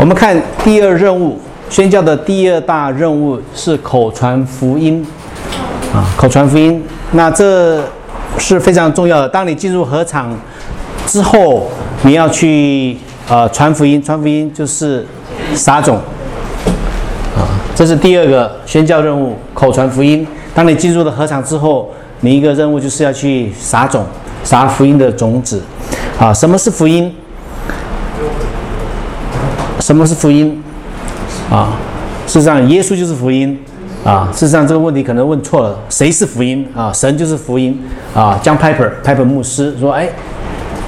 我们看第二任务，宣教的第二大任务是口传福音啊，口传福音。那这是非常重要的。当你进入合场之后，你要去呃传福音，传福音就是撒种啊，这是第二个宣教任务，口传福音。当你进入了合场之后，你一个任务就是要去撒种，撒福音的种子啊。什么是福音？什么是福音？啊，事实上，耶稣就是福音。啊，事实上这个问题可能问错了。谁是福音？啊，神就是福音。啊，江 Piper Piper 牧师说：“哎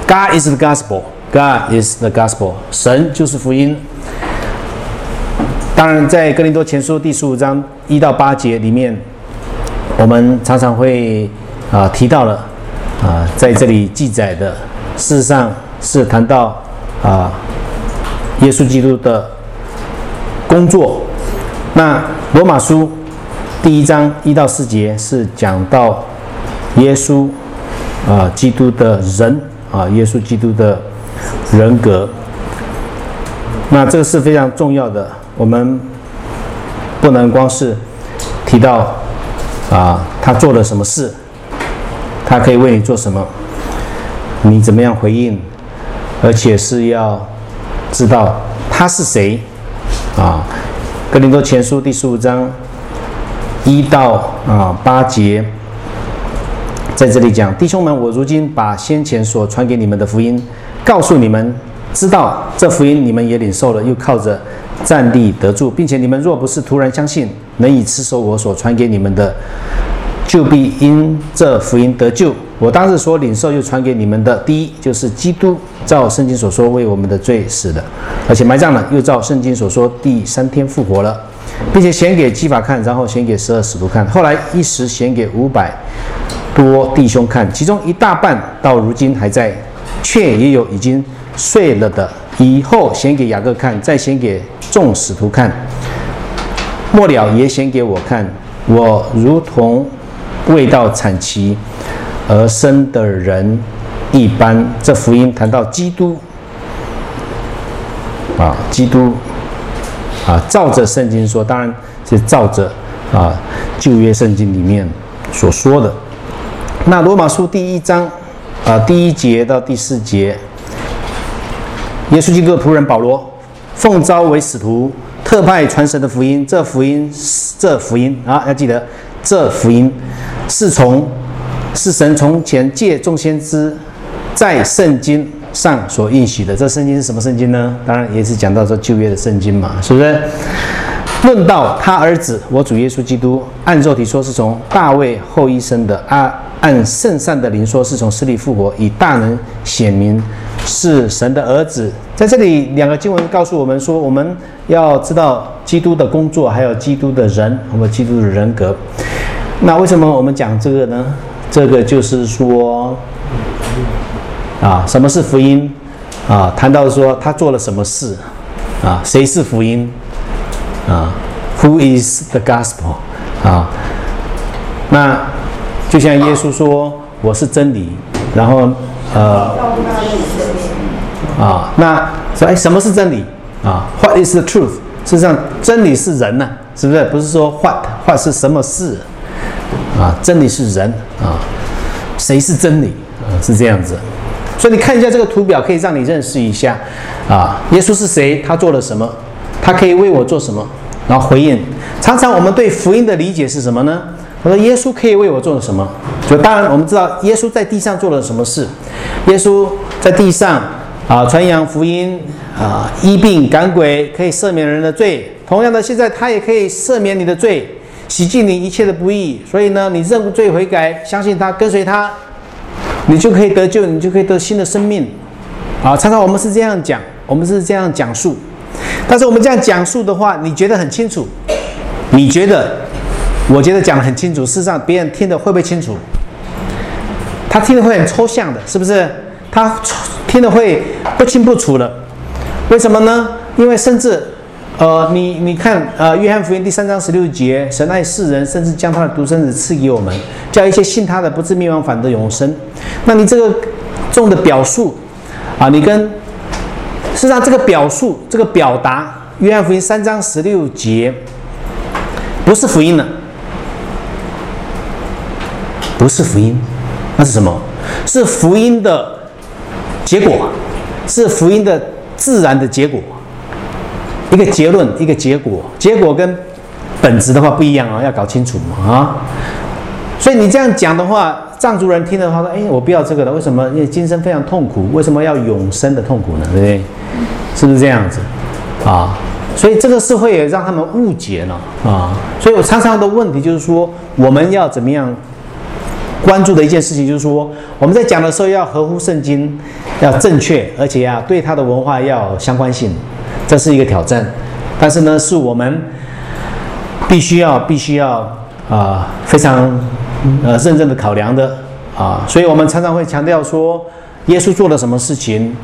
，God is the gospel. God is the gospel. 神就是福音。”当然，在哥林多前书第十五章一到八节里面，我们常常会啊提到了啊，在这里记载的，事实上是谈到啊。耶稣基督的工作，那罗马书第一章一到四节是讲到耶稣啊，基督的人啊，耶稣基督的人格。那这个是非常重要的，我们不能光是提到啊，他做了什么事，他可以为你做什么，你怎么样回应，而且是要。知道他是谁啊？哥林多前书第十五章一到啊八节，在这里讲弟兄们，我如今把先前所传给你们的福音告诉你们，知道这福音你们也领受了，又靠着站立得住，并且你们若不是突然相信，能以持守我所传给你们的。就必因这福音得救。我当时所领受又传给你们的，第一就是基督照圣经所说为我们的罪死的，而且埋葬了，又照圣经所说第三天复活了，并且显给基法看，然后显给十二使徒看，后来一时显给五百多弟兄看，其中一大半到如今还在，却也有已经睡了的。以后显给雅各看，再显给众使徒看，末了也显给我看，我如同。未到产期而生的人一般，这福音谈到基督啊，基督啊，照着圣经说，当然是照着啊旧约圣经里面所说的。那罗马书第一章啊第一节到第四节，耶稣基督的仆人保罗奉召为使徒，特派传神的福音。这福音，这福音啊，要记得这福音。是从是神从前借众先知在圣经上所应许的。这圣经是什么圣经呢？当然也是讲到这旧约的圣经嘛，是不是？论到他儿子，我主耶稣基督，按肉体说是从大卫后裔生的；按按圣善的灵说是从死里复活，以大能显明是神的儿子。在这里，两个经文告诉我们说，我们要知道基督的工作，还有基督的人，我们基督的人格。那为什么我们讲这个呢？这个就是说，啊，什么是福音？啊，谈到说他做了什么事？啊，谁是福音？啊，Who is the gospel？啊，那就像耶稣说我是真理，然后呃，啊，那说哎，什么是真理？啊，What is the truth？事实上，真理是人呐，是不是？不是说 What，What 是什么事？啊，真理是人啊，谁是真理啊？是这样子，所以你看一下这个图表，可以让你认识一下啊，耶稣是谁？他做了什么？他可以为我做什么？然后回应。常常我们对福音的理解是什么呢？我说耶稣可以为我做了什么？就当然我们知道耶稣在地上做了什么事。耶稣在地上啊，传扬福音啊，医病赶鬼，可以赦免人的罪。同样的，现在他也可以赦免你的罪。洗净你一切的不义，所以呢，你认罪悔改，相信他，跟随他，你就可以得救，你就可以得新的生命。啊，常常我们是这样讲，我们是这样讲述，但是我们这样讲述的话，你觉得很清楚？你觉得？我觉得讲得很清楚，事实上别人听得会不会清楚？他听得会很抽象的，是不是？他听得会不清不楚的，为什么呢？因为甚至。呃，你你看，呃，约翰福音第三章十六节，神爱世人，甚至将他的独生子赐给我们，叫一切信他的不至灭亡，反得永生。那你这个中的表述，啊，你跟事实上，这个表述、这个表达，约翰福音三章十六节，不是福音了，不是福音，那是什么？是福音的结果，是福音的自然的结果。一个结论，一个结果，结果跟本质的话不一样啊，要搞清楚嘛啊。所以你这样讲的话，藏族人听的话说：“哎，我不要这个了，为什么？因为今生非常痛苦，为什么要永生的痛苦呢？对不对？是不是这样子啊？所以这个是会让他们误解了啊。所以我常常的问题就是说，我们要怎么样关注的一件事情，就是说我们在讲的时候要合乎圣经，要正确，而且呀，对他的文化要相关性。”这是一个挑战，但是呢，是我们必须要、必须要啊，非常呃认真的考量的啊。所以我们常常会强调说，耶稣做了什么事情，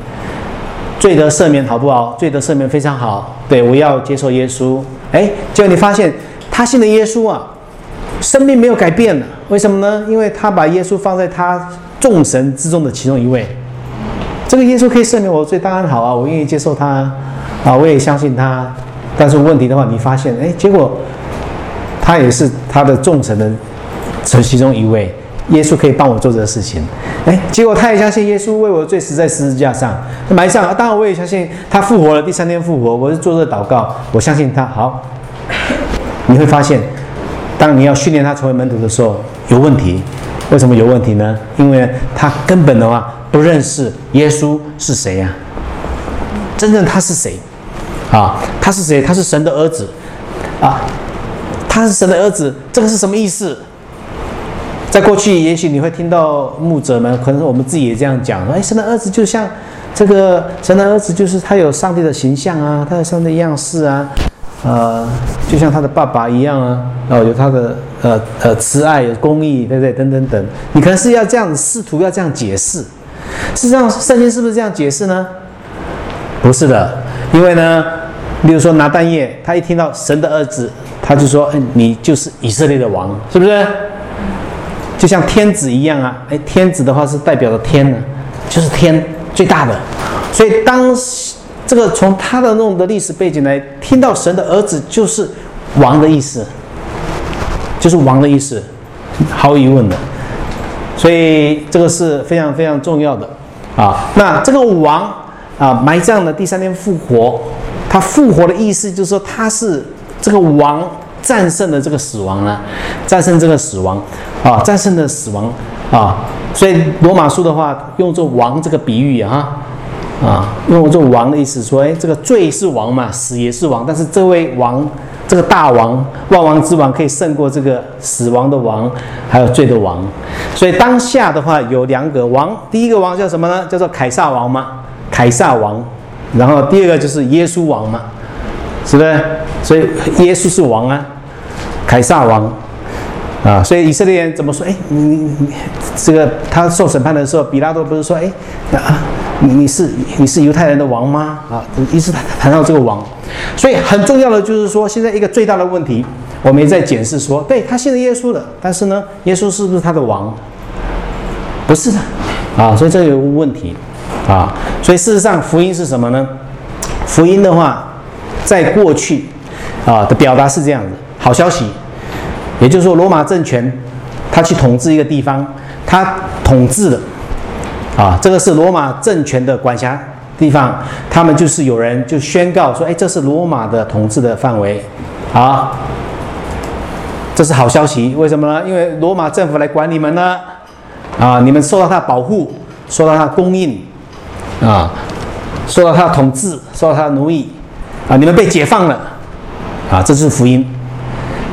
罪得赦免好不好？罪得赦免非常好，对我要接受耶稣。哎，结果你发现他信的耶稣啊，生命没有改变，为什么呢？因为他把耶稣放在他众神之中的其中一位。这个耶稣可以赦免我罪，当然好啊，我愿意接受他。啊，啊我也相信他，但是问题的话，你发现，哎，结果他也是他的众神的其其中一位，耶稣可以帮我做这个事情，哎，结果他也相信耶稣为我罪死在十字架上。埋上，当然我也相信他复活了，第三天复活，我是做这祷告，我相信他。好，你会发现，当你要训练他成为门徒的时候，有问题，为什么有问题呢？因为他根本的话不认识耶稣是谁呀，真正他是谁？啊，他是谁？他是神的儿子，啊，他是神的儿子，这个是什么意思？在过去，也许你会听到牧者们，可能我们自己也这样讲，哎，神的儿子就像这个神的儿子，就是他有上帝的形象啊，他有上帝样式啊，呃，就像他的爸爸一样啊，哦，有他的呃呃慈爱、有公义，对不对？等等等，你可能是要这样试图要这样解释，事实上，圣经是不是这样解释呢？不是的，因为呢。例如说拿蛋液，他一听到神的儿子，他就说：“嗯，你就是以色列的王，是不是？就像天子一样啊！哎，天子的话是代表的天呢，就是天最大的。所以当这个从他的那种的历史背景来听到神的儿子就是王的意思，就是王的意思，毫无疑问的。所以这个是非常非常重要的啊。那这个王啊，埋葬的第三天复活。他复活的意思就是说，他是这个王战胜了这个死亡了，战胜这个死亡啊，战胜了死亡啊。所以罗马书的话用作王这个比喻啊，啊，用作王的意思说，哎，这个罪是王嘛，死也是王，但是这位王，这个大王，万王之王，可以胜过这个死亡的王，还有罪的王。所以当下的话有两个王，第一个王叫什么呢？叫做凯撒王嘛，凯撒王。然后第二个就是耶稣王嘛，是不是？所以耶稣是王啊，凯撒王啊。所以以色列人怎么说？哎，你你这个他受审判的时候，比拉多不是说，哎，啊，你你是你是犹太人的王吗？啊，意思谈到这个王。所以很重要的就是说，现在一个最大的问题，我们也在检视说，对他信了耶稣的，但是呢，耶稣是不是他的王？不是的啊，所以这有个问题。啊，所以事实上，福音是什么呢？福音的话，在过去啊的表达是这样的：好消息，也就是说，罗马政权他去统治一个地方，他统治的啊，这个是罗马政权的管辖地方，他们就是有人就宣告说：“哎，这是罗马的统治的范围。”啊，这是好消息。为什么呢？因为罗马政府来管你们呢，啊，你们受到他保护，受到他供应。啊，受到他的统治，受到他的奴役，啊，你们被解放了，啊，这是福音。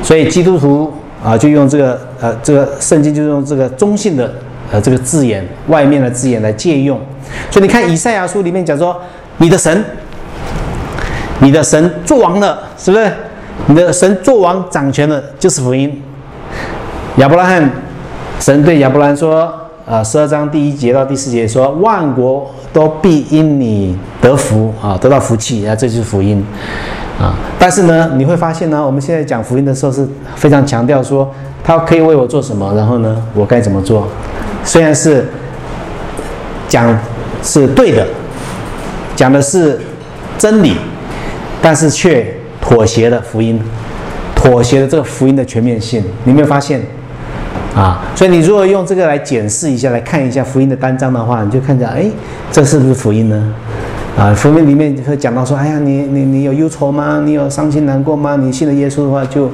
所以基督徒啊，就用这个呃，这个圣经就用这个中性的呃这个字眼，外面的字眼来借用。所以你看以赛亚书里面讲说，你的神，你的神做王了，是不是？你的神做王掌权了，就是福音。亚伯拉罕，神对亚伯拉罕说。啊，十二章第一节到第四节说，万国都必因你得福啊，得到福气啊，这就是福音啊。但是呢，你会发现呢，我们现在讲福音的时候是非常强调说，他可以为我做什么，然后呢，我该怎么做。虽然是讲是对的，讲的是真理，但是却妥协了福音，妥协了这个福音的全面性。你没有发现？啊，所以你如果用这个来检视一下，来看一下福音的单章的话，你就看见，哎，这是不是福音呢？啊，福音里面会讲到说，哎呀，你你你有忧愁吗？你有伤心难过吗？你信了耶稣的话，就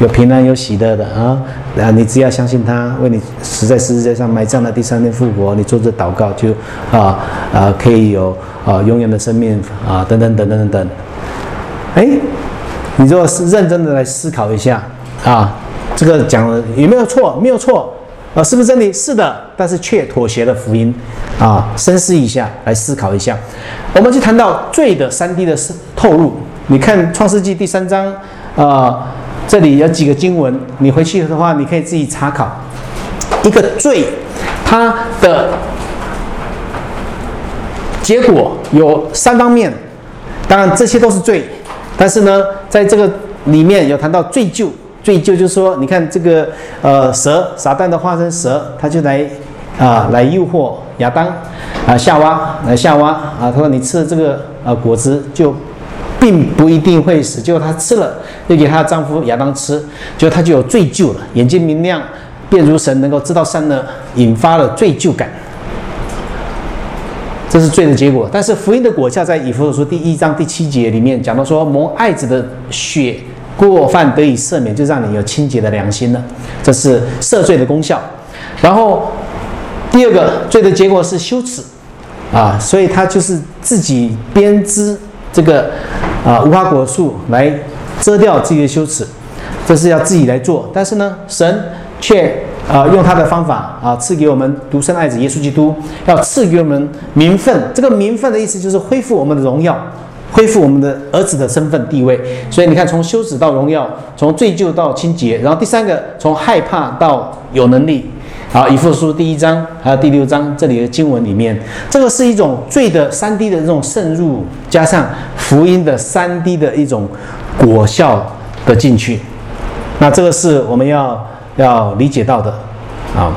有平安有喜乐的啊。啊，你只要相信他为你死在十字架上埋葬了，第三天复活，你做这祷告就啊啊可以有啊永远的生命啊等等等等等等。哎，你如果是认真的来思考一下啊。这个讲了有没有错？没有错，啊，是不是真理？是的，但是却妥协了福音，啊，深思一下，来思考一下。我们去谈到罪的三 D 的透露，你看创世纪第三章，啊，这里有几个经文，你回去的话，你可以自己查考。一个罪，它的结果有三方面，当然这些都是罪，但是呢，在这个里面有谈到罪疚。罪疚就是说，你看这个呃蛇撒旦的化身蛇，他就来啊来诱惑亚当啊夏娃来夏娃啊，他说你吃了这个呃果子就并不一定会死，结果他吃了又给她的丈夫亚当吃，结果他就有罪疚了，眼睛明亮，便如神，能够知道善恶，引发了罪疚感，这是罪的结果。但是福音的果效在以弗所书第一章第七节里面讲到说，蒙爱子的血。过犯得以赦免，就让你有清洁的良心了，这是赦罪的功效。然后第二个罪的结果是羞耻啊，所以他就是自己编织这个啊无花果树来遮掉自己的羞耻，这是要自己来做。但是呢，神却啊用他的方法啊赐给我们独生爱子耶稣基督，要赐给我们名分。这个名分的意思就是恢复我们的荣耀。恢复我们的儿子的身份地位，所以你看，从羞耻到荣耀，从罪疚到清洁，然后第三个，从害怕到有能力。好，以父书第一章还有第六章这里的经文里面，这个是一种罪的三 D 的这种渗入，加上福音的三 D 的一种果效的进去。那这个是我们要要理解到的啊。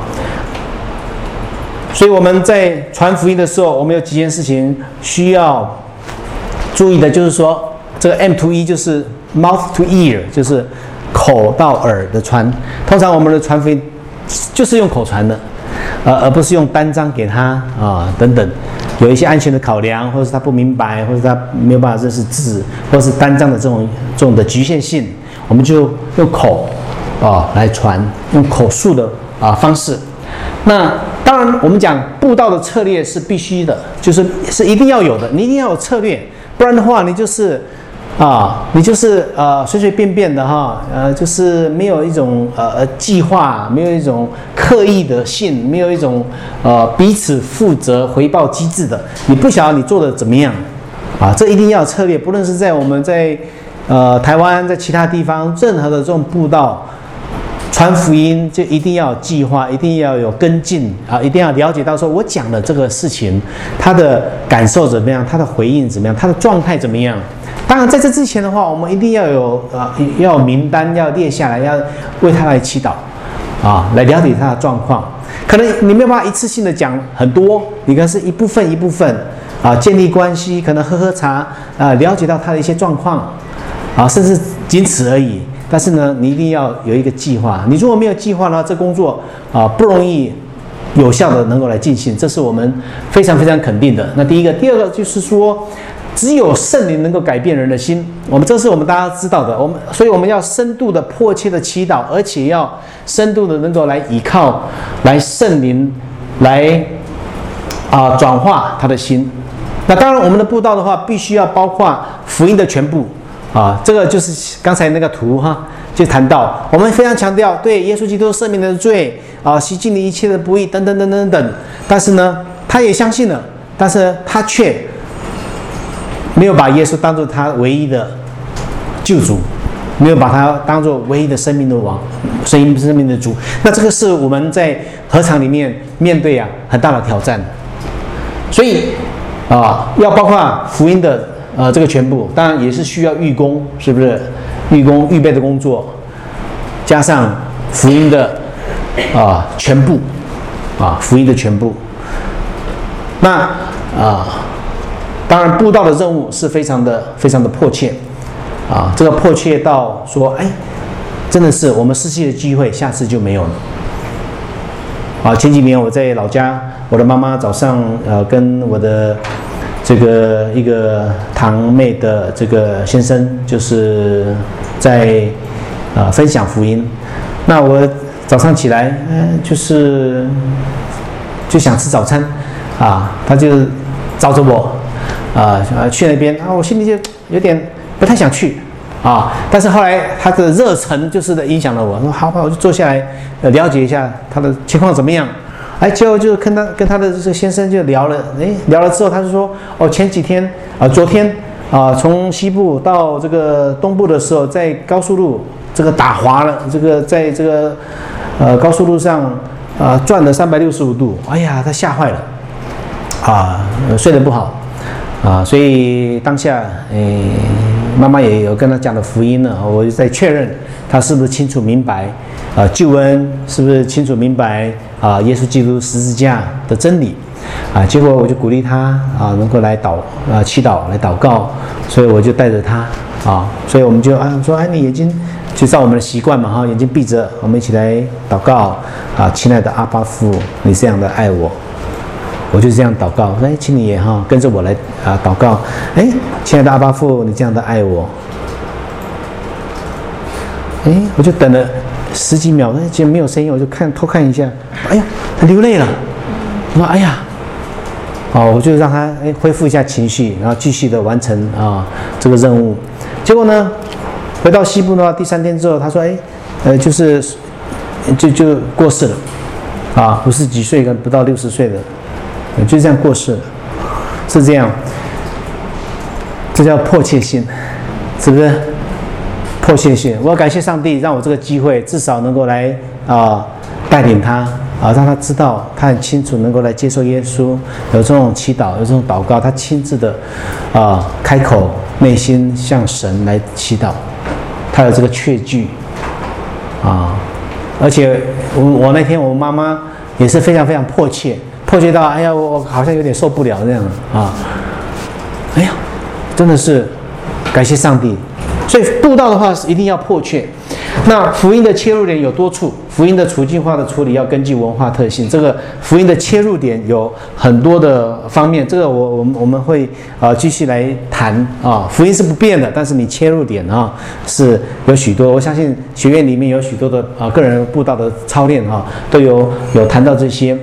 所以我们在传福音的时候，我们有几件事情需要。注意的就是说，这个 M to E 就是 mouth to ear，就是口到耳的传。通常我们的传福音就是用口传的，呃，而不是用单张给他啊等等。有一些安全的考量，或者是他不明白，或者他没有办法认识字，或者是单张的这种这种的局限性，我们就用口啊来传，用口述的啊方式。那当然，我们讲布道的策略是必须的，就是是一定要有的，你一定要有策略。不然的话，你就是，啊，你就是呃随随便便的哈，呃，就是没有一种呃计划，没有一种刻意的性，没有一种呃彼此负责回报机制的。你不晓得你做的怎么样，啊，这一定要策略。不论是在我们在呃台湾，在其他地方，任何的这种步道。传福音就一定要有计划，一定要有跟进啊！一定要了解到说，我讲的这个事情，他的感受怎么样，他的回应怎么样，他的状态怎么样？当然，在这之前的话，我们一定要有啊，要有名单要列下来，要为他来祈祷啊，来了解他的状况。可能你没有办法一次性的讲很多，你可能是一部分一部分啊，建立关系，可能喝喝茶啊，了解到他的一些状况啊，甚至仅此而已。但是呢，你一定要有一个计划。你如果没有计划呢，这工作啊不容易有效的能够来进行，这是我们非常非常肯定的。那第一个，第二个就是说，只有圣灵能够改变人的心。我们这是我们大家知道的。我们所以我们要深度的迫切的祈祷，而且要深度的能够来依靠来圣灵来啊转化他的心。那当然，我们的布道的话，必须要包括福音的全部。啊，这个就是刚才那个图哈，就谈到我们非常强调对耶稣基督赦免的罪啊，洗净了一切的不义等等等等等。但是呢，他也相信了，但是他却没有把耶稣当做他唯一的救主，没有把他当做唯一的生命的王，生命生命的主。那这个是我们在合场里面面对啊很大的挑战。所以啊，要包括福音的。呃，这个全部当然也是需要预工，是不是？预工预备的工作，加上福音的啊全部啊福音的全部。那啊，当然布道的任务是非常的非常的迫切啊，这个迫切到说，哎，真的是我们失去的机会，下次就没有了。啊，前几年我在老家，我的妈妈早上呃跟我的这个一个堂妹的这个先生，就是在啊分享福音。那我早上起来，嗯，就是就想吃早餐，啊，他就找着我，啊去那边，啊，我心里就有点不太想去。啊！但是后来他的热忱就是的影响了我，说好吧，我就坐下来，呃，了解一下他的情况怎么样。哎，结果就跟他跟他的这个先生就聊了，哎，聊了之后，他就说，哦，前几天啊，昨天啊，从西部到这个东部的时候，在高速路这个打滑了，这个在这个呃高速路上啊转了三百六十五度，哎呀，他吓坏了，啊，睡得不好，啊，所以当下，哎。妈妈也有跟他讲的福音了，我就在确认他是不是清楚明白啊救恩是不是清楚明白啊耶稣基督十字架的真理啊，结果我就鼓励他啊能够来祷啊祈祷来祷告，所以我就带着他啊，所以我们就啊说哎你眼睛就照我们的习惯嘛哈眼睛闭着，我们一起来祷告啊亲爱的阿巴父，你这样的爱我。我就这样祷告，哎，请你也哈跟着我来啊祷告，哎，亲爱的阿巴父，你这样的爱我，哎，我就等了十几秒，哎，竟然没有声音，我就看偷看一下，哎呀，他流泪了，我说哎呀，哦，我就让他哎恢复一下情绪，然后继续的完成啊这个任务。结果呢，回到西部的话，第三天之后，他说，哎，呃，就是就就过世了，啊，五十几岁跟不到六十岁的。就这样过世了，是这样，这叫迫切性，是不是？哦，谢谢，我要感谢上帝，让我这个机会至少能够来啊带领他啊，让他知道他很清楚能够来接受耶稣，有这种祈祷，有这种祷告，他亲自的啊开口，内心向神来祈祷，他有这个确据啊，而且我我那天我妈妈也是非常非常迫切。迫切到，哎呀，我好像有点受不了这样啊！哎呀，真的是感谢上帝。所以布道的话是一定要迫切。那福音的切入点有多处，福音的处境化的处理要根据文化特性。这个福音的切入点有很多的方面，这个我我们我们会啊继续来谈啊。福音是不变的，但是你切入点啊是有许多。我相信学院里面有许多的啊个人布道的操练啊都有有谈到这些。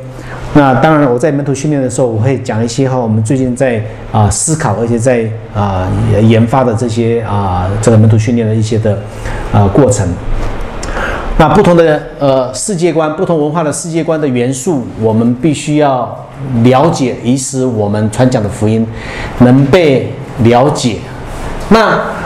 那当然，我在门徒训练的时候，我会讲一些哈，我们最近在啊思考，而且在啊研发的这些啊这个门徒训练的一些的啊过程。那不同的呃世界观，不同文化的世界观的元素，我们必须要了解，以使我们传讲的福音能被了解。那。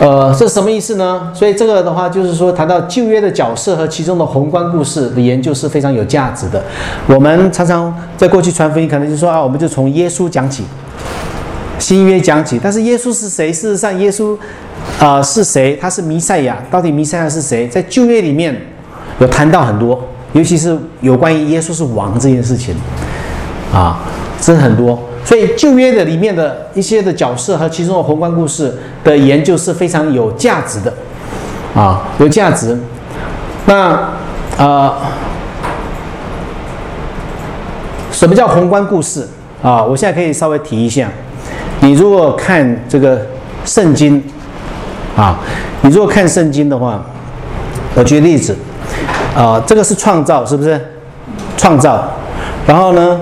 呃，这什么意思呢？所以这个的话，就是说谈到旧约的角色和其中的宏观故事的研究是非常有价值的。我们常常在过去传福音，可能就说啊，我们就从耶稣讲起，新约讲起。但是耶稣是谁？事实上，耶稣啊是谁？他是弥赛亚。到底弥赛亚是谁？在旧约里面有谈到很多，尤其是有关于耶稣是王这件事情啊，真很多。所以旧约的里面的一些的角色和其中的宏观故事的研究是非常有价值的，啊，有价值。那呃，什么叫宏观故事啊？我现在可以稍微提一下。你如果看这个圣经啊，你如果看圣经的话，我举例子啊，这个是创造，是不是？创造，然后呢？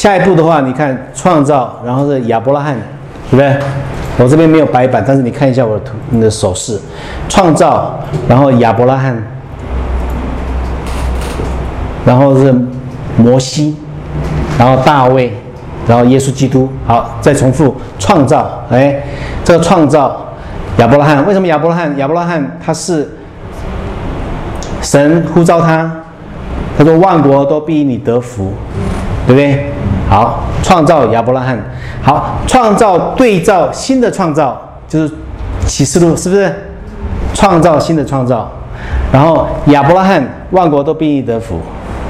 下一步的话，你看创造，然后是亚伯拉罕，对不对？我这边没有白板，但是你看一下我的图，你的手势，创造，然后亚伯拉罕，然后是摩西，然后大卫，然后耶稣基督。好，再重复创造，哎，这个创造亚伯拉罕，为什么亚伯拉罕？亚伯拉罕他是神呼召他，他说万国都必你得福，对不对？好，创造亚伯拉罕。好，创造对照新的创造，就是启示录，是不是？创造新的创造。然后亚伯拉罕，万国都必得福。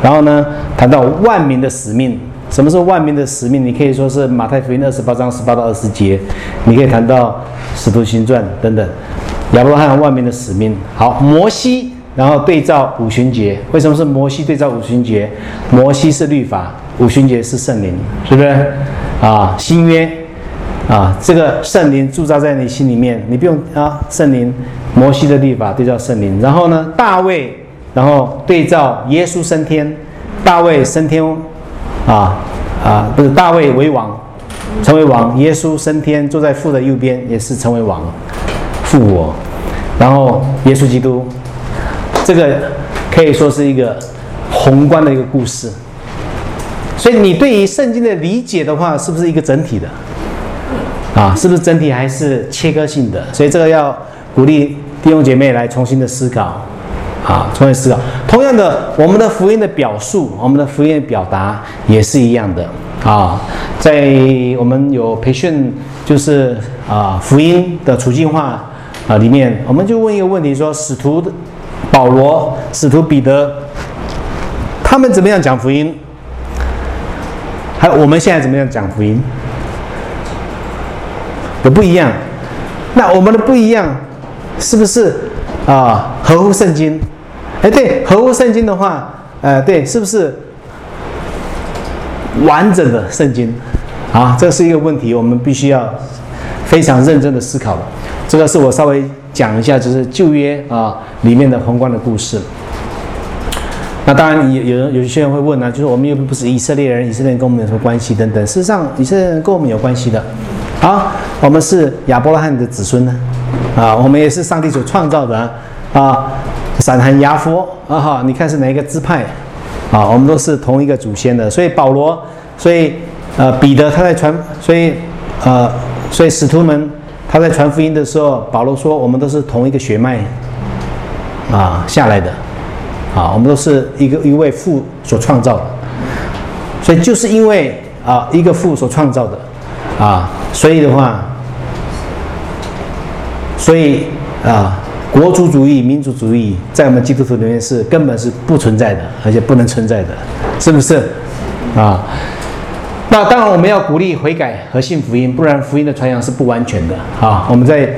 然后呢，谈到万民的使命，什么是万民的使命？你可以说是马太福音二十八章十八到二十节，你可以谈到使徒行传等等。亚伯拉罕万民的使命。好，摩西，然后对照五旬节。为什么是摩西对照五旬节？摩西是律法，五旬节是圣灵，是不是？啊，新约啊，这个圣灵驻扎在你心里面，你不用啊，圣灵，摩西的律法对照圣灵。然后呢，大卫，然后对照耶稣升天，大卫升天，啊啊，不是大卫为王，成为王，耶稣升天，坐在父的右边，也是成为王。父我，然后耶稣基督，这个可以说是一个宏观的一个故事。所以你对于圣经的理解的话，是不是一个整体的？啊，是不是整体还是切割性的？所以这个要鼓励弟兄姐妹来重新的思考，啊，重新思考。同样的，我们的福音的表述，我们的福音的表达也是一样的啊。在我们有培训，就是啊，福音的处境化。啊，里面我们就问一个问题：说使徒保罗、使徒彼得，他们怎么样讲福音？还有我们现在怎么样讲福音？有不一样。那我们的不一样，是不是啊？合乎圣经？哎，对，合乎圣经的话，呃，对，是不是完整的圣经？啊，这是一个问题，我们必须要非常认真的思考的。这个是我稍微讲一下，就是旧约啊里面的宏观的故事。那当然，有有人有些人会问呢，就是我们又不是以色列人，以色列人跟我们有什么关系等等。事实上，以色列人跟我们有关系的。啊，我们是亚伯拉罕的子孙呢，啊，我们也是上帝所创造的啊。闪含亚佛啊哈，你看是哪一个支派？啊，我们都是同一个祖先的。所以保罗，所以呃彼得他在传，所以呃所以使徒们。他在传福音的时候，保罗说：“我们都是同一个血脉啊下来的，啊，我们都是一个一位父所创造的，所以就是因为啊一个父所创造的啊，所以的话，所以啊国族主义、民族主义在我们基督徒里面是根本是不存在的，而且不能存在的，是不是啊？”那当然，我们要鼓励悔改和信福音，不然福音的传扬是不完全的啊。我们在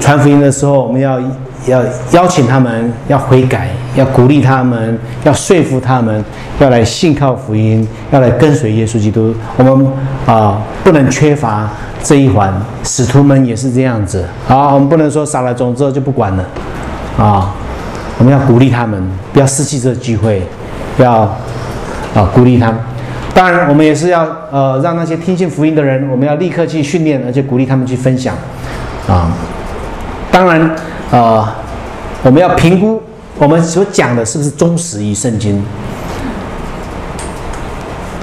传福音的时候，我们要要邀请他们要悔改，要鼓励他们，要说服他们，要来信靠福音，要来跟随耶稣基督。我们啊，不能缺乏这一环。使徒们也是这样子啊。我们不能说撒了种之后就不管了啊。我们要鼓励他们，不要失去这个机会，要啊鼓励他们。当然，我们也是要呃，让那些听信福音的人，我们要立刻去训练，而且鼓励他们去分享，啊，当然，呃，我们要评估我们所讲的是不是忠实于圣经，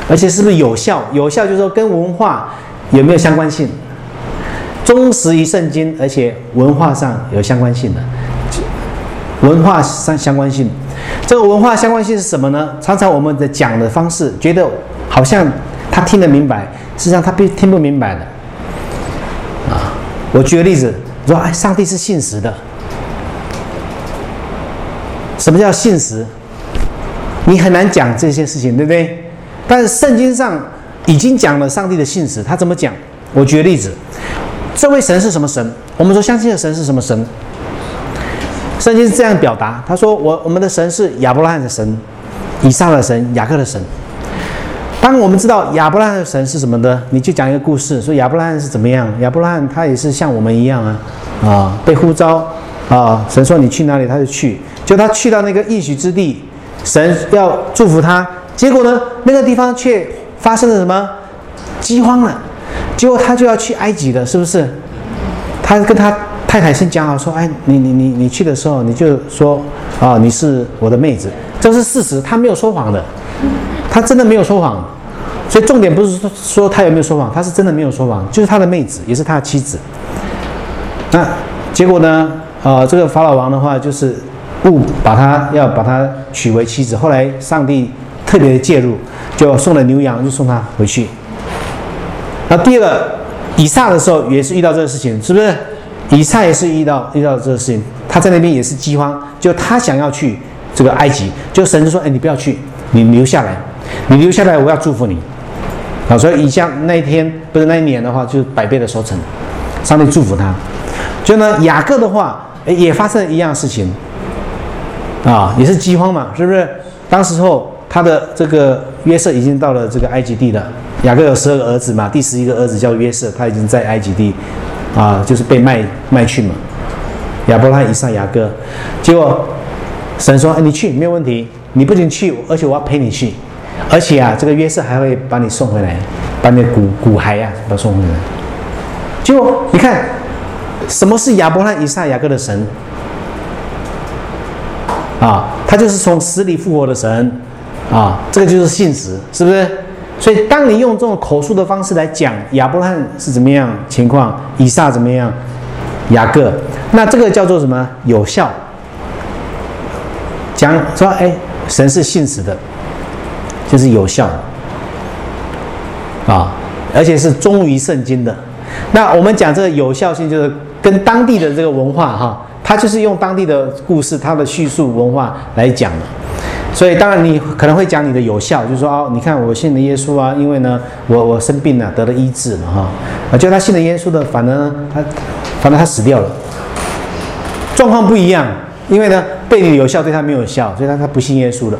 而且是不是有效？有效就是说跟文化有没有相关性？忠实于圣经，而且文化上有相关性的，文化上相关性，这个文化相关性是什么呢？常常我们的讲的方式觉得。好像他听得明白，实际上他并听不明白的。啊，我举个例子，说：“哎，上帝是信实的。”什么叫信实？你很难讲这些事情，对不对？但是圣经上已经讲了上帝的信实，他怎么讲？我举个例子，这位神是什么神？我们说相信的神是什么神？圣经是这样表达，他说：“我我们的神是亚伯拉罕的神，以撒的神，雅各的神。”当我们知道亚伯拉罕的神是什么的，你就讲一个故事，说亚伯拉罕是怎么样？亚伯拉罕他也是像我们一样啊，啊，被呼召啊，神说你去哪里，他就去。就他去到那个应许之地，神要祝福他，结果呢，那个地方却发生了什么饥荒了，结果他就要去埃及了，是不是？他跟他太太先讲好说，哎，你你你你去的时候，你就说啊，你是我的妹子，这是事实，他没有说谎的，他真的没有说谎。所以重点不是说说他有没有说谎，他是真的没有说谎，就是他的妹子，也是他的妻子。那结果呢？呃，这个法老王的话就是误把他要把他娶为妻子。后来上帝特别介入，就送了牛羊，就送他回去。那第二个以撒的时候也是遇到这个事情，是不是？以撒也是遇到遇到这个事情，他在那边也是饥荒，就他想要去这个埃及，就神说：“哎，你不要去，你留下来。”你留下来，我要祝福你，啊，所以以下那一天不是那一年的话，就是百倍的收成，上帝祝福他。就呢，雅各的话，也发生一样事情，啊，也是饥荒嘛，是不是？当时候他的这个约瑟已经到了这个埃及地了，雅各有十二个儿子嘛，第十一个儿子叫约瑟，他已经在埃及地，啊，就是被卖卖去嘛。亚伯拉罕、以上、雅各，结果神说：“哎，你去没有问题，你不仅去，而且我要陪你去，而且啊，这个约瑟还会把你送回来，把你的骨骨骸呀，把送回来。”结果你看，什么是亚伯拉罕、以撒、雅各的神？啊，他就是从死里复活的神，啊，这个就是信实，是不是？所以，当你用这种口述的方式来讲亚伯拉罕是怎么样情况，以撒怎么样？雅各，那这个叫做什么？有效。讲说，哎，神是信实的，就是有效啊，而且是忠于圣经的。那我们讲这个有效性，就是跟当地的这个文化哈，它就是用当地的故事、它的叙述文化来讲的。所以，当然你可能会讲你的有效，就是说哦，你看我信了耶稣啊，因为呢，我我生病了，得了医治了哈。啊，就他信了耶稣的，反而他，反正他死掉了，状况不一样。因为呢，对你有效，对他没有效，所以他他不信耶稣了。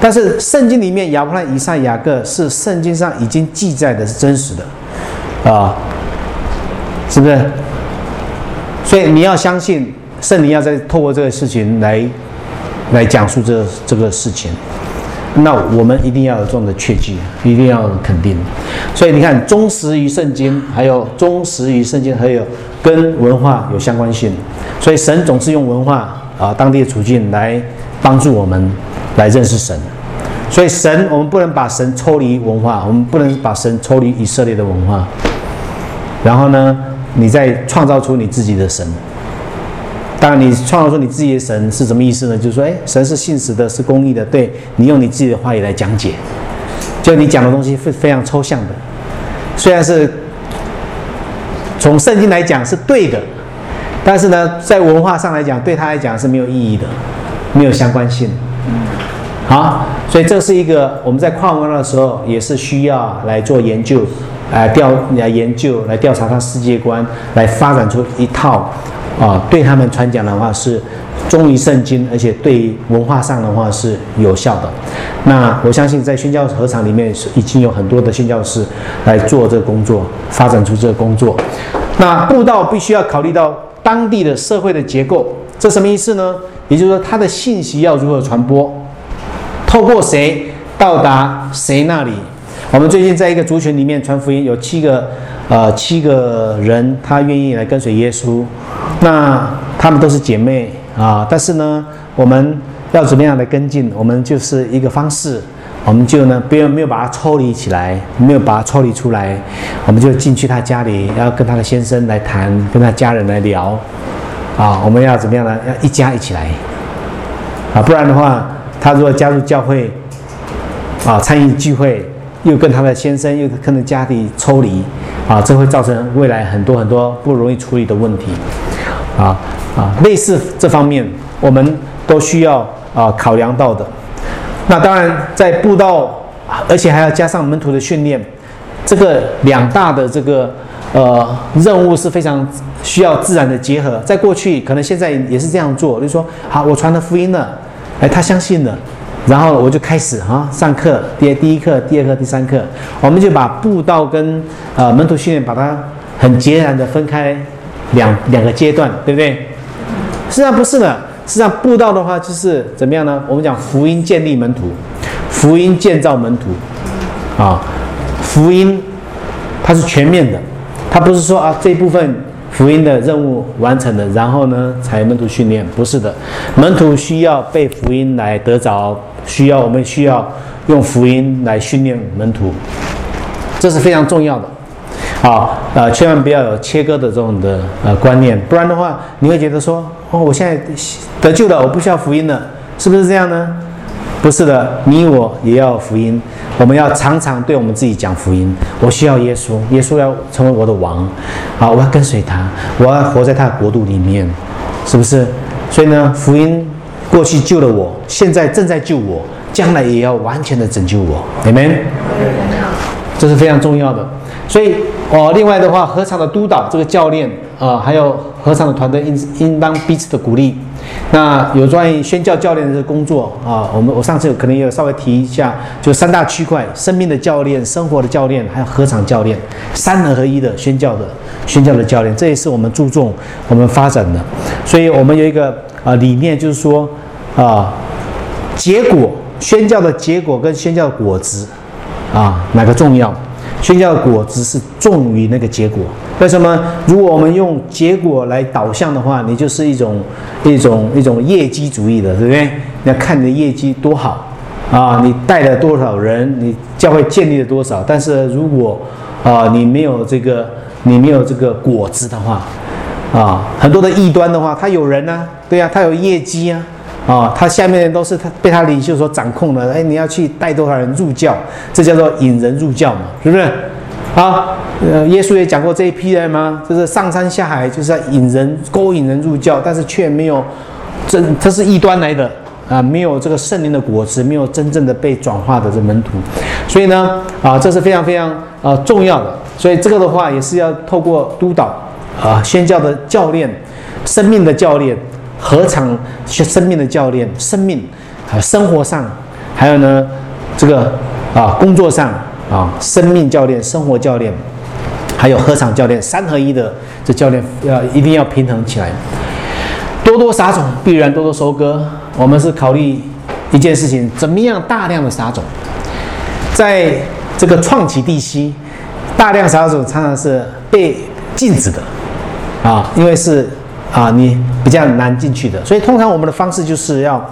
但是圣经里面亚伯拉罕、以撒、雅各是圣经上已经记载的是真实的，啊，是不是？所以你要相信圣灵要在透过这个事情来。来讲述这这个事情，那我们一定要有这种的确据，一定要肯定。所以你看，忠实于圣经，还有忠实于圣经，还有跟文化有相关性。所以神总是用文化啊，当地的处境来帮助我们来认识神。所以神，我们不能把神抽离文化，我们不能把神抽离以色列的文化。然后呢，你再创造出你自己的神。当然，你创造出你自己的神是什么意思呢？就是说，哎，神是信实的，是公义的。对你用你自己的话语来讲解，就你讲的东西是非常抽象的，虽然是从圣经来讲是对的，但是呢，在文化上来讲，对他来讲是没有意义的，没有相关性。好，所以这是一个我们在跨文化的时候也是需要来做研究，来调来研究来调查他世界观，来发展出一套。啊，对他们传讲的话是忠于圣经，而且对文化上的话是有效的。那我相信在宣教合场里面是已经有很多的宣教师来做这个工作，发展出这个工作。那布道必须要考虑到当地的社会的结构，这什么意思呢？也就是说，他的信息要如何传播，透过谁到达谁那里。我们最近在一个族群里面传福音，有七个呃七个人，他愿意来跟随耶稣。那她们都是姐妹啊，但是呢，我们要怎么样来跟进？我们就是一个方式，我们就呢，不要没有把它抽离起来，没有把它抽离出来，我们就进去他家里，要跟他的先生来谈，跟他家人来聊，啊，我们要怎么样呢？要一家一起来，啊，不然的话，他如果加入教会，啊，参与聚会，又跟他的先生又跟着家里抽离，啊，这会造成未来很多很多不容易处理的问题。啊啊，类似这方面，我们都需要啊考量到的。那当然，在布道，而且还要加上门徒的训练，这个两大的这个呃任务是非常需要自然的结合。在过去，可能现在也是这样做，就是说，好，我传了福音了，哎，他相信了，然后我就开始啊上课，第第一课、第二课、第三课，我们就把布道跟呃门徒训练把它很截然的分开。两两个阶段，对不对？实际上不是的，实际上布道的话就是怎么样呢？我们讲福音建立门徒，福音建造门徒，啊，福音它是全面的，它不是说啊这一部分福音的任务完成了，然后呢才门徒训练，不是的，门徒需要被福音来得着，需要我们需要用福音来训练门徒，这是非常重要的。好，呃，千万不要有切割的这种的呃观念，不然的话，你会觉得说，哦，我现在得救了，我不需要福音了，是不是这样呢？不是的，你我也要福音，我们要常常对我们自己讲福音。我需要耶稣，耶稣要成为我的王，好，我要跟随他，我要活在他的国度里面，是不是？所以呢，福音过去救了我，现在正在救我，将来也要完全的拯救我，你们。这是非常重要的。所以哦，另外的话，合场的督导这个教练啊，还有合场的团队应应当彼此的鼓励。那有关于宣教教练的工作啊，我们我上次有可能也有稍微提一下，就三大区块：生命的教练、生活的教练，还有合场教练，三合一的宣教的宣教的教练，这也是我们注重我们发展的。所以我们有一个啊理念，就是说啊，结果宣教的结果跟宣教的果子啊哪个重要？宣教的果子是重于那个结果。为什么？如果我们用结果来导向的话，你就是一种一种一种业绩主义的，对不对？你要看你的业绩多好啊，你带了多少人，你教会建立了多少。但是如果啊，你没有这个，你没有这个果子的话，啊，很多的异端的话，他有人呢，对呀，他有业绩啊，啊，他下面都是他被他领袖所掌控的。哎，你要去带多少人入教，这叫做引人入教嘛，是不是？啊，呃，耶稣也讲过这一批人吗？就是上山下海，就是要引人、勾引人入教，但是却没有真，他是异端来的啊，没有这个圣灵的果子，没有真正的被转化的这门徒。所以呢，啊，这是非常非常啊重要的。所以这个的话，也是要透过督导啊，宣教的教练、生命的教练、何场生命的教练、生命啊生活上，还有呢这个啊工作上。啊，生命教练、生活教练，还有合场教练，三合一的这教练要一定要平衡起来。多多撒种，必然多多收割。我们是考虑一件事情，怎么样大量的撒种，在这个创启地区，大量撒种常常是被禁止的啊，因为是啊你比较难进去的，所以通常我们的方式就是要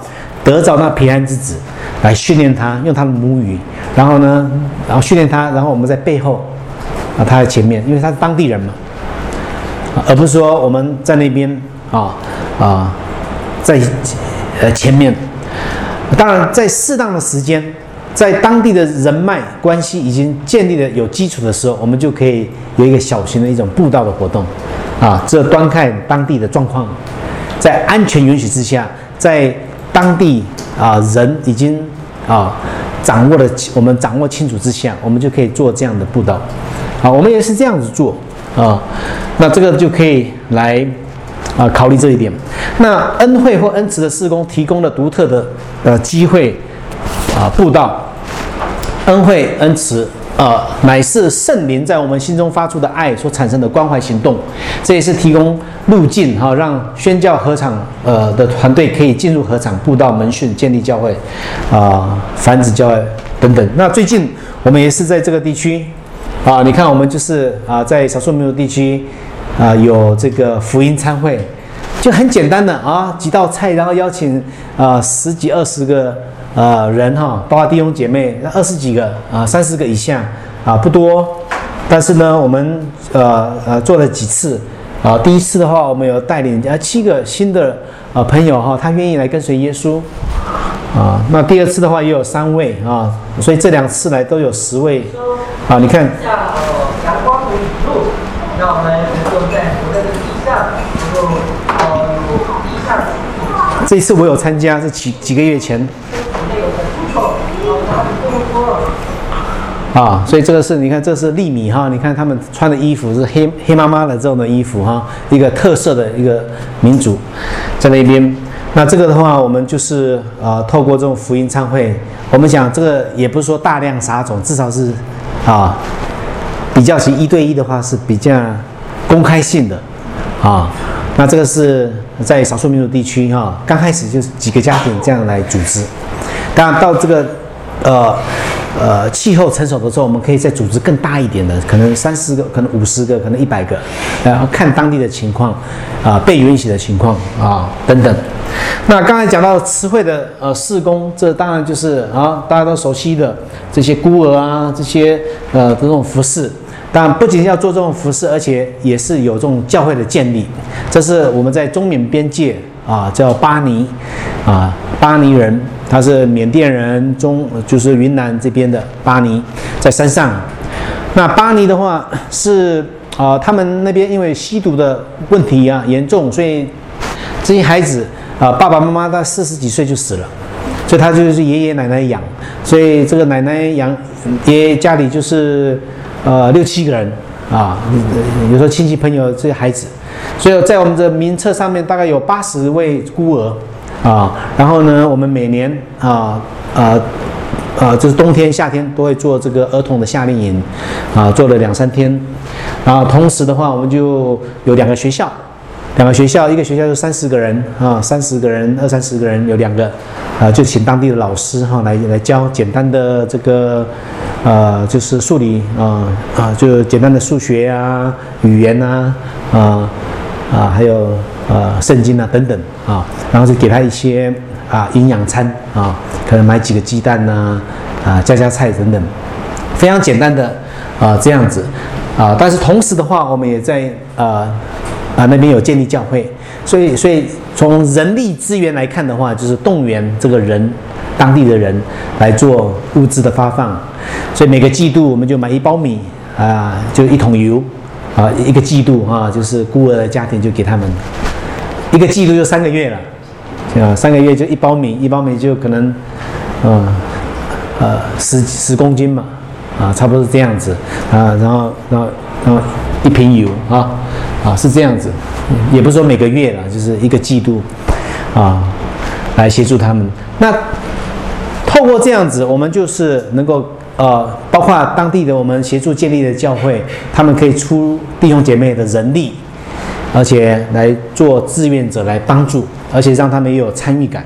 得着那平安之子。来训练他用他的母语，然后呢，然后训练他，然后我们在背后，啊，他在前面，因为他是当地人嘛，而不是说我们在那边啊啊，在呃前面。当然，在适当的时间，在当地的人脉关系已经建立的有基础的时候，我们就可以有一个小型的一种布道的活动，啊，这端看当地的状况，在安全允许之下，在当地。啊，人已经啊掌握了，我们掌握清楚之下，我们就可以做这样的布道。好，我们也是这样子做啊。那这个就可以来啊考虑这一点。那恩惠或恩慈的施工提供了独特的呃机会啊布道，恩惠恩慈。呃，乃是圣灵在我们心中发出的爱所产生的关怀行动，这也是提供路径哈，让宣教合场呃的团队可以进入合场布道门训、建立教会啊、繁殖教会等等。那最近我们也是在这个地区啊，你看我们就是啊，在少数民族地区啊有这个福音参会，很简单的啊几道菜，然后邀请啊十几二十个。呃，人哈，包括弟兄姐妹，二十几个啊，三十个以下啊，不多。但是呢，我们呃呃做了几次啊。第一次的话，我们有带领啊七个新的啊朋友哈，他愿意来跟随耶稣啊。那第二次的话也有三位啊，所以这两次来都有十位啊。你看。让我们能够在我的地下能够。这一次我有参加，是几几个月前。啊，所以这个是你看，这是利米哈，你看他们穿的衣服是黑黑妈妈的这种的衣服哈，一个特色的一个民族在那边。那这个的话，我们就是啊，透过这种福音参会，我们讲这个也不是说大量撒种，至少是啊，比较起一对一的话是比较公开性的啊。那这个是在少数民族地区哈，刚开始就是几个家庭这样来组织，当然到这个呃。呃，气候成熟的时候，我们可以再组织更大一点的，可能三四个，可能五十个，可能一百个，然后看当地的情况，啊，被允许的情况啊，等等。那刚才讲到词汇的呃四工，这当然就是啊，大家都熟悉的这些孤儿啊，这些呃这种服饰。但不仅要做这种服饰，而且也是有这种教会的建立。这是我们在中缅边界啊，叫巴尼啊，巴尼人。他是缅甸人，中就是云南这边的巴尼，在山上。那巴尼的话是啊，他们那边因为吸毒的问题啊严重，所以这些孩子啊爸爸妈妈到四十几岁就死了，所以他就是爷爷奶奶养，所以这个奶奶养爷爷家里就是呃六七个人啊，有时候亲戚朋友这些孩子，所以在我们的名册上面大概有八十位孤儿啊，然后呢，我们每年啊啊。啊，就是冬天、夏天都会做这个儿童的夏令营，啊，做了两三天，然后同时的话，我们就有两个学校，两个学校，一个学校就三十个人啊，三十个人、二三十个人有两个，啊，就请当地的老师哈来来教简单的这个，呃，就是数理啊啊，就简单的数学啊、语言呐啊啊，还有呃圣经啊等等啊，然后就给他一些。啊，营养餐啊，可能买几个鸡蛋呐，啊，加加菜等等，非常简单的啊，这样子啊。但是同时的话，我们也在啊啊那边有建立教会，所以所以从人力资源来看的话，就是动员这个人当地的人来做物资的发放。所以每个季度我们就买一包米啊，就一桶油啊，一个季度啊，就是孤儿的家庭就给他们一个季度就三个月了。啊，三个月就一包米，一包米就可能，嗯，呃，十十公斤嘛，啊，差不多是这样子，啊，然后，然后，然后一瓶油，啊，啊，是这样子，也不是说每个月了，就是一个季度，啊，来协助他们。那透过这样子，我们就是能够，呃，包括当地的我们协助建立的教会，他们可以出弟兄姐妹的人力。而且来做志愿者来帮助，而且让他们也有参与感，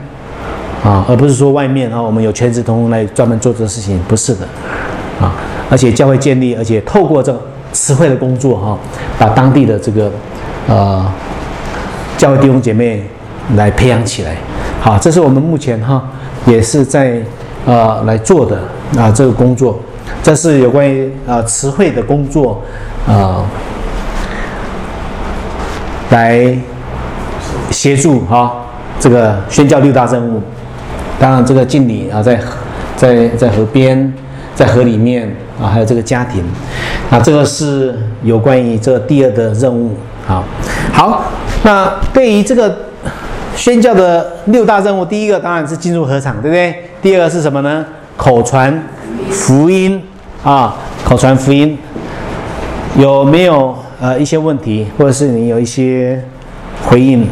啊，而不是说外面啊，我们有全职同工来专门做这个事情，不是的，啊，而且教会建立，而且透过这个词汇的工作哈，把当地的这个呃教会弟兄姐妹来培养起来，好，这是我们目前哈也是在呃来做的啊这个工作，这是有关于啊词汇的工作啊。来协助哈这个宣教六大任务，当然这个敬礼啊，在在在河边，在河里面啊，还有这个家庭，啊，这个是有关于这第二的任务啊。好，那对于这个宣教的六大任务，第一个当然是进入合场，对不对？第二个是什么呢？口传福音啊，口传福音有没有？呃，一些问题，或者是你有一些回应。